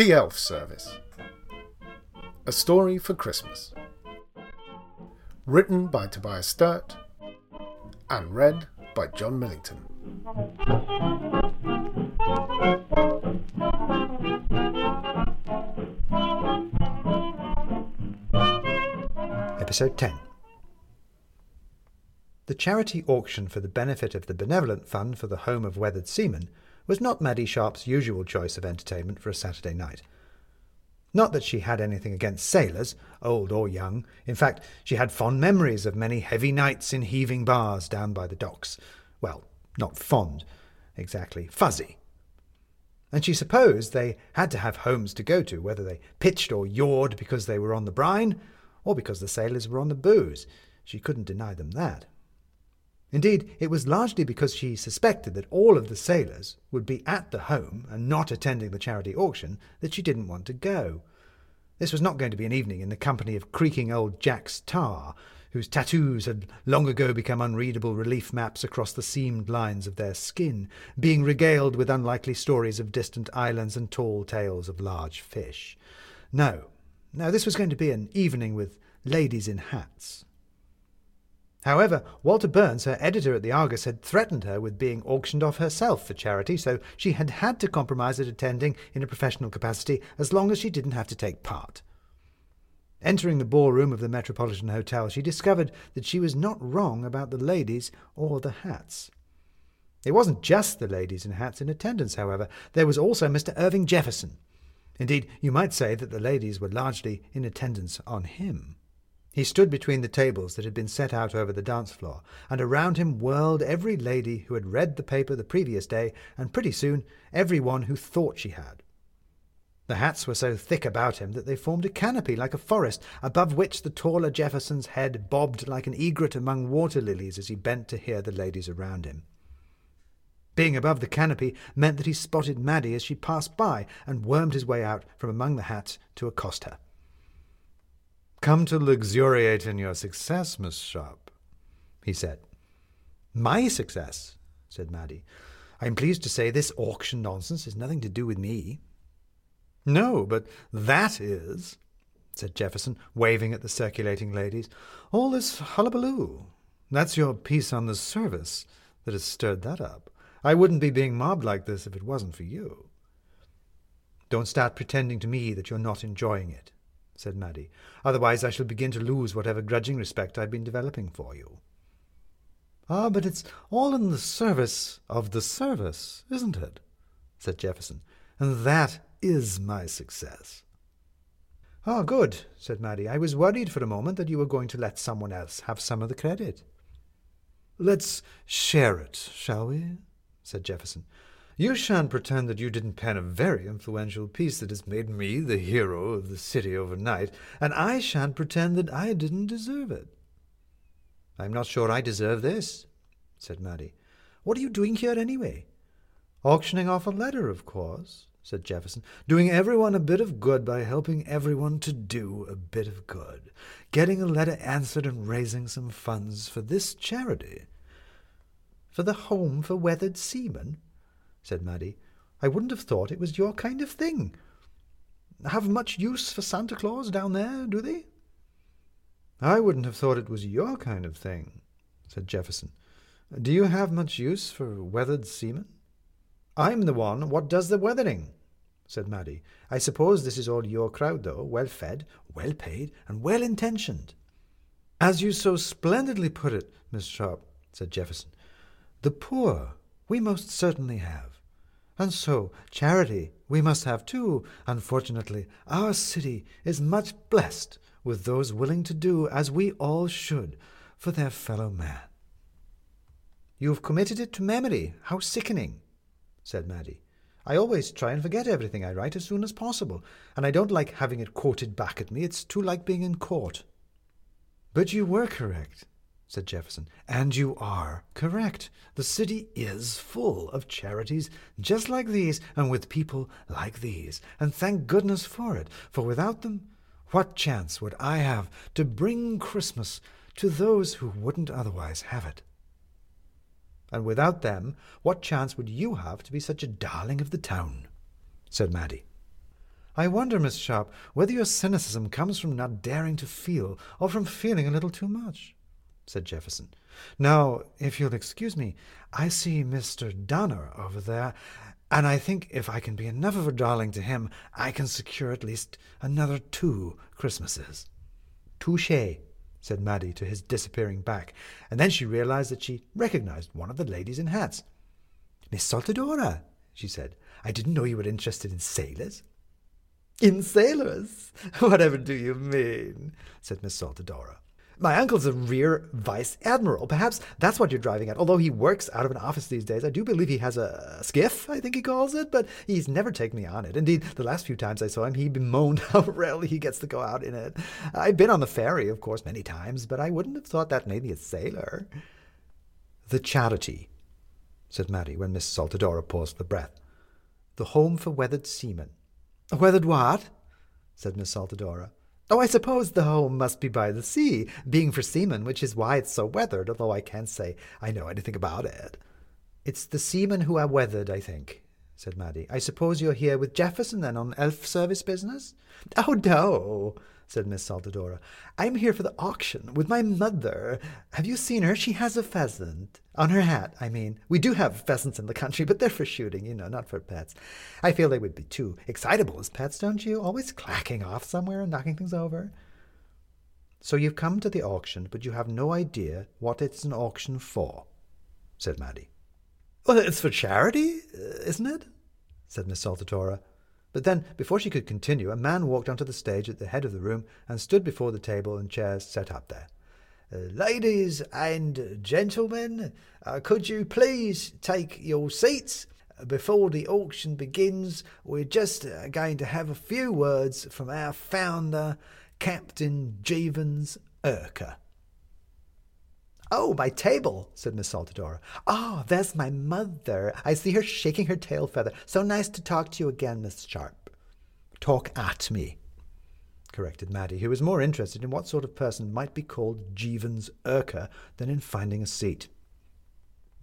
The Elf Service A Story for Christmas. Written by Tobias Sturt and read by Jon Millington. Episode 10 The charity auction for the benefit of the Benevolent Fund for the Home of Weathered Seamen was not Maddie Sharp's usual choice of entertainment for a Saturday night. Not that she had anything against sailors, old or young. In fact, she had fond memories of many heavy nights in heaving bars down by the docks. Well, not fond, exactly, fuzzy. And she supposed they had to have homes to go to, whether they pitched or yawed because they were on the brine, or because the sailors were on the booze. She couldn't deny them that. Indeed, it was largely because she suspected that all of the sailors would be at the home and not attending the charity auction that she didn't want to go. This was not going to be an evening in the company of creaking old Jacks Tar, whose tattoos had long ago become unreadable relief maps across the seamed lines of their skin, being regaled with unlikely stories of distant islands and tall tales of large fish. No, no, this was going to be an evening with ladies in hats. However, Walter Burns, her editor at the Argus, had threatened her with being auctioned off herself for charity, so she had had to compromise at attending in a professional capacity as long as she didn't have to take part. Entering the ballroom of the Metropolitan Hotel, she discovered that she was not wrong about the ladies or the hats. It wasn't just the ladies in hats in attendance, however. There was also Mr. Irving Jefferson. Indeed, you might say that the ladies were largely in attendance on him. He stood between the tables that had been set out over the dance floor, and around him whirled every lady who had read the paper the previous day, and pretty soon every one who thought she had. The hats were so thick about him that they formed a canopy like a forest, above which the taller Jefferson's head bobbed like an egret among water lilies as he bent to hear the ladies around him. Being above the canopy meant that he spotted Maddie as she passed by, and wormed his way out from among the hats to accost her. Come to luxuriate in your success, Miss Sharp, he said. My success, said Maddie. I am pleased to say this auction nonsense has nothing to do with me. No, but that is, said Jefferson, waving at the circulating ladies. All this hullabaloo. That's your piece on the service that has stirred that up. I wouldn't be being mobbed like this if it wasn't for you. Don't start pretending to me that you're not enjoying it, said Maddie. Otherwise I shall begin to lose whatever grudging respect I've been developing for you. Ah, but it's all in the service of the service, isn't it? said Jefferson. And that is my success. Ah, good, said Maddie. I was worried for a moment that you were going to let someone else have some of the credit. Let's share it, shall we? said Jefferson. You shan't pretend that you didn't pen a very influential piece that has made me the hero of the city overnight, and I shan't pretend that I didn't deserve it. I'm not sure I deserve this, said Maddie. What are you doing here anyway? Auctioning off a letter, of course, said Jefferson. Doing everyone a bit of good by helping everyone to do a bit of good. Getting a letter answered and raising some funds for this charity. For the Home for Weathered Seamen? Said Maddie. I wouldn't have thought it was your kind of thing. Have much use for Santa Claus down there, do they? I wouldn't have thought it was your kind of thing, said Jefferson. Do you have much use for weathered seamen? I'm the one what does the weathering, said Maddie. I suppose this is all your crowd, though, well fed, well paid, and well intentioned. As you so splendidly put it, Miss Sharp, said Jefferson, the poor we most certainly have. And so, charity we must have too. Unfortunately, our city is much blessed with those willing to do as we all should for their fellow man. You've committed it to memory. How sickening, said Maddie. I always try and forget everything I write as soon as possible, and I don't like having it quoted back at me. It's too like being in court. But you were correct, said Jefferson. And you are correct. The city is full of charities just like these, and with people like these. And thank goodness for it, for without them, what chance would I have to bring Christmas to those who wouldn't otherwise have it? And without them, what chance would you have to be such a darling of the town? said Maddie. I wonder, Miss Sharp, whether your cynicism comes from not daring to feel, or from feeling a little too much, said Jefferson. Now, if you'll excuse me, I see Mr. Donner over there, and I think if I can be enough of a darling to him, I can secure at least another two Christmases. Touché, said Maddie to his disappearing back, and then she realized that she recognized one of the ladies in hats. Miss Saltadora, she said, I didn't know you were interested in sailors. In sailors? Whatever do you mean? said Miss Saltadora. My uncle's a rear vice admiral. Perhaps that's what you're driving at. Although he works out of an office these days, I do believe he has a skiff, I think he calls it, but he's never taken me on it. Indeed, the last few times I saw him, he bemoaned how rarely he gets to go out in it. I've been on the ferry, of course, many times, but I wouldn't have thought that maybe a sailor. The charity, said Maddie when Miss Saltadora paused for breath. The home for weathered seamen. Weathered what? said Miss Saltadora. Oh, I suppose the home must be by the sea, being for seamen, which is why it's so weathered, although I can't say I know anything about it. It's the seamen who are weathered, I think, said Maddie. I suppose you're here with Jefferson, then, on elf service business? Oh, no, said Miss Saltadora. I'm here for the auction with my mother. Have you seen her? She has a pheasant. On her hat, I mean. We do have pheasants in the country, but they're for shooting, you know, not for pets. I feel they would be too excitable as pets, don't you? Always clacking off somewhere and knocking things over. So you've come to the auction, but you have no idea what it's an auction for, said Maddie. Well, it's for charity, isn't it? said Miss Saltadora. But then, before she could continue, a man walked onto the stage at the head of the room and stood before the table and chairs set up there. Uh, ladies and gentlemen, uh, could you please take your seats? Before the auction begins, we're just uh, going to have a few words from our founder, Captain Jevons Urquhart. Oh, my table, said Miss Saltadora. Ah, oh, there's my mother. I see her shaking her tail feather. So nice to talk to you again, Miss Sharp. Talk at me, corrected Maddie, who was more interested in what sort of person might be called Jevons Urquhart than in finding a seat.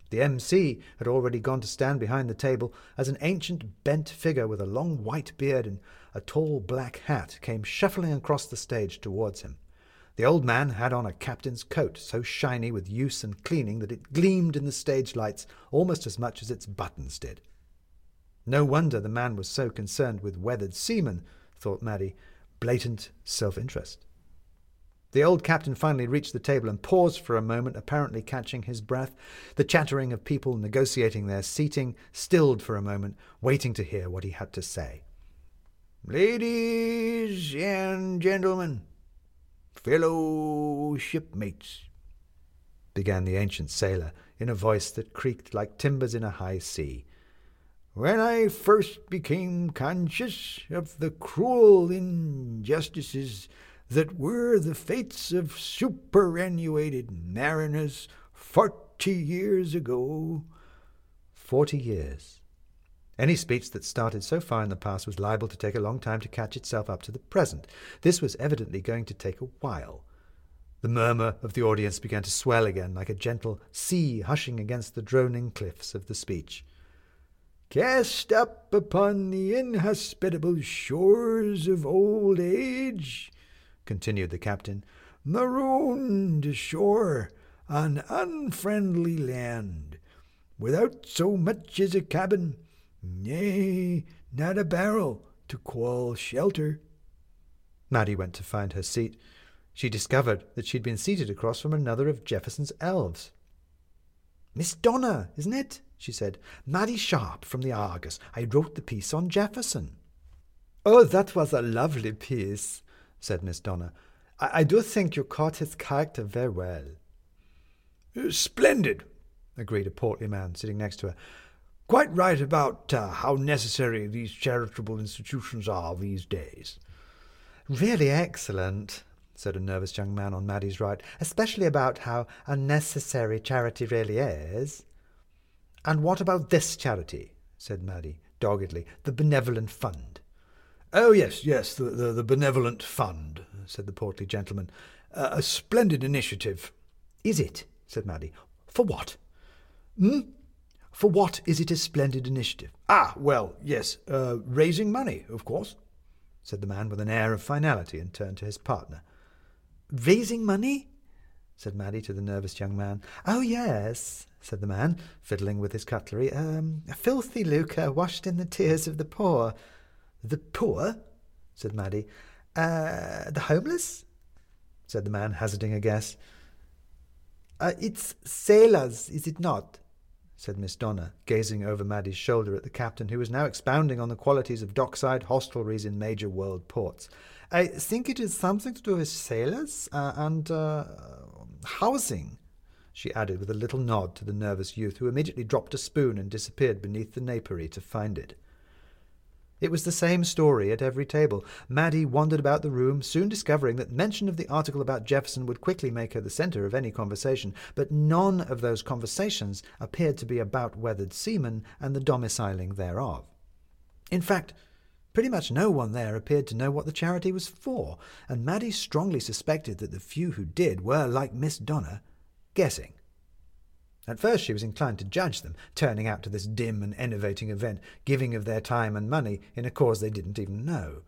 The MC had already gone to stand behind the table as an ancient bent figure with a long white beard and a tall black hat came shuffling across the stage towards him. The old man had on a captain's coat, so shiny with use and cleaning that it gleamed in the stage lights almost as much as its buttons did. No wonder the man was so concerned with weathered seamen, thought Maddie. Blatant self interest. The old captain finally reached the table and paused for a moment, apparently catching his breath. The chattering of people negotiating their seating stilled for a moment, waiting to hear what he had to say. Ladies and gentlemen, fellow shipmates, began the ancient sailor in a voice that creaked like timbers in a high sea. When I first became conscious of the cruel injustices that were the fates of superannuated mariners forty years ago. Forty years. Any speech that started so far in the past was liable to take a long time to catch itself up to the present. This was evidently going to take a while. The murmur of the audience began to swell again, like a gentle sea hushing against the droning cliffs of the speech. Cast up upon the inhospitable shores of old age, continued the captain, marooned ashore on unfriendly land, without so much as a cabin, Nay, not a barrel to call shelter. Maddie went to find her seat. She discovered that she'd been seated across from another of Jefferson's elves. Miss Donner, isn't it? she said. Maddie Sharp from the Argus. I wrote the piece on Jefferson. Oh, that was a lovely piece, said Miss Donner. I, I do think you caught his character very well. Splendid, agreed a portly man sitting next to her quite right about uh, how necessary these charitable institutions are these days. Really excellent, said a nervous young man on Maddie's right, especially about how unnecessary charity really is. And what about this charity? said Maddie doggedly. The Benevolent Fund. Oh, yes, yes, the, the, the Benevolent Fund, said the portly gentleman. Uh, a splendid initiative. Is it? said Maddie. For what? Hmm? For what is it a splendid initiative? Ah, well, yes, uh, raising money, of course. said the man with an air of finality, and turned to his partner. Raising money? said Maddie to the nervous young man. Oh, yes, said the man, fiddling with his cutlery. Um, a filthy lucre washed in the tears of the poor. The poor? said Maddie. Uh, the homeless? said the man, hazarding a guess. Uh, it's sailors, is it not? Said Miss Donner, gazing over Maddie's shoulder at the captain, who was now expounding on the qualities of dockside hostelries in major world ports. I think it is something to do with sailors uh, and uh, housing, she added with a little nod to the nervous youth, who immediately dropped a spoon and disappeared beneath the napery to find it. It was the same story at every table. Maddie wandered about the room, soon discovering that mention of the article about Jefferson would quickly make her the centre of any conversation, but none of those conversations appeared to be about weathered seamen and the domiciling thereof. In fact, pretty much no one there appeared to know what the charity was for, and Maddie strongly suspected that the few who did were, like Miss Donner, guessing. At first she was inclined to judge them, turning out to this dim and enervating event, giving of their time and money in a cause they didn't even know.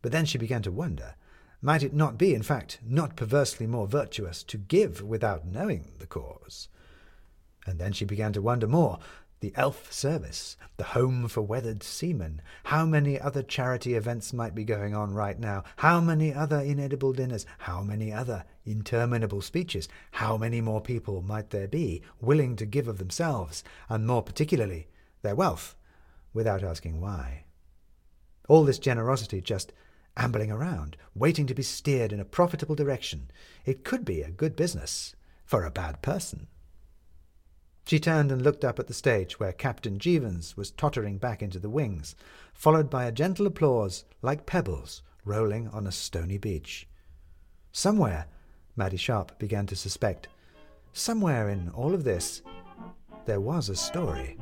But then she began to wonder, might it not be, in fact, not perversely more virtuous to give without knowing the cause? And then she began to wonder more, the Elf Service, the Home for Weathered Seamen. How many other charity events might be going on right now? How many other inedible dinners? How many other interminable speeches? How many more people might there be willing to give of themselves, and more particularly their wealth, without asking why? All this generosity just ambling around, waiting to be steered in a profitable direction. It could be a good business for a bad person. She turned and looked up at the stage where Captain Jevons was tottering back into the wings, followed by a gentle applause like pebbles rolling on a stony beach. Somewhere, Maddie Sharp began to suspect, somewhere in all of this, there was a story.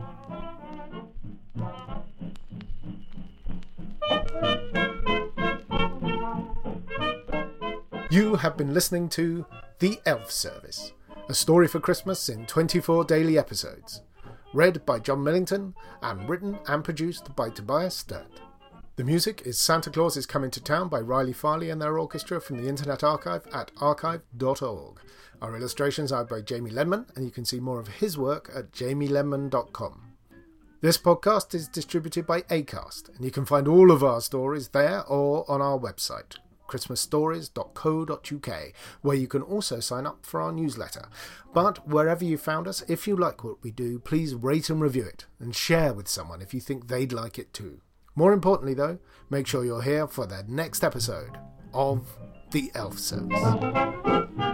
You have been listening to The Elf Service a Story for Christmas in 24 daily episodes. Read by Jon Millington and written and produced by Tobias Sturt. The music is Santa Claus is Coming to Town by Riley Farley and their orchestra from the Internet Archive at archive.org. Our illustrations are by Jamie Lenman, and you can see more of his work at jamielenman.com. This podcast is distributed by ACAST, and you can find all of our stories there or on our website christmasstories.co.uk, where you can also sign up for our newsletter. But wherever you found us, if you like what we do, please rate and review it and share with someone if you think they'd like it too. More importantly, though, make sure you're here for the next episode of The Elf Service.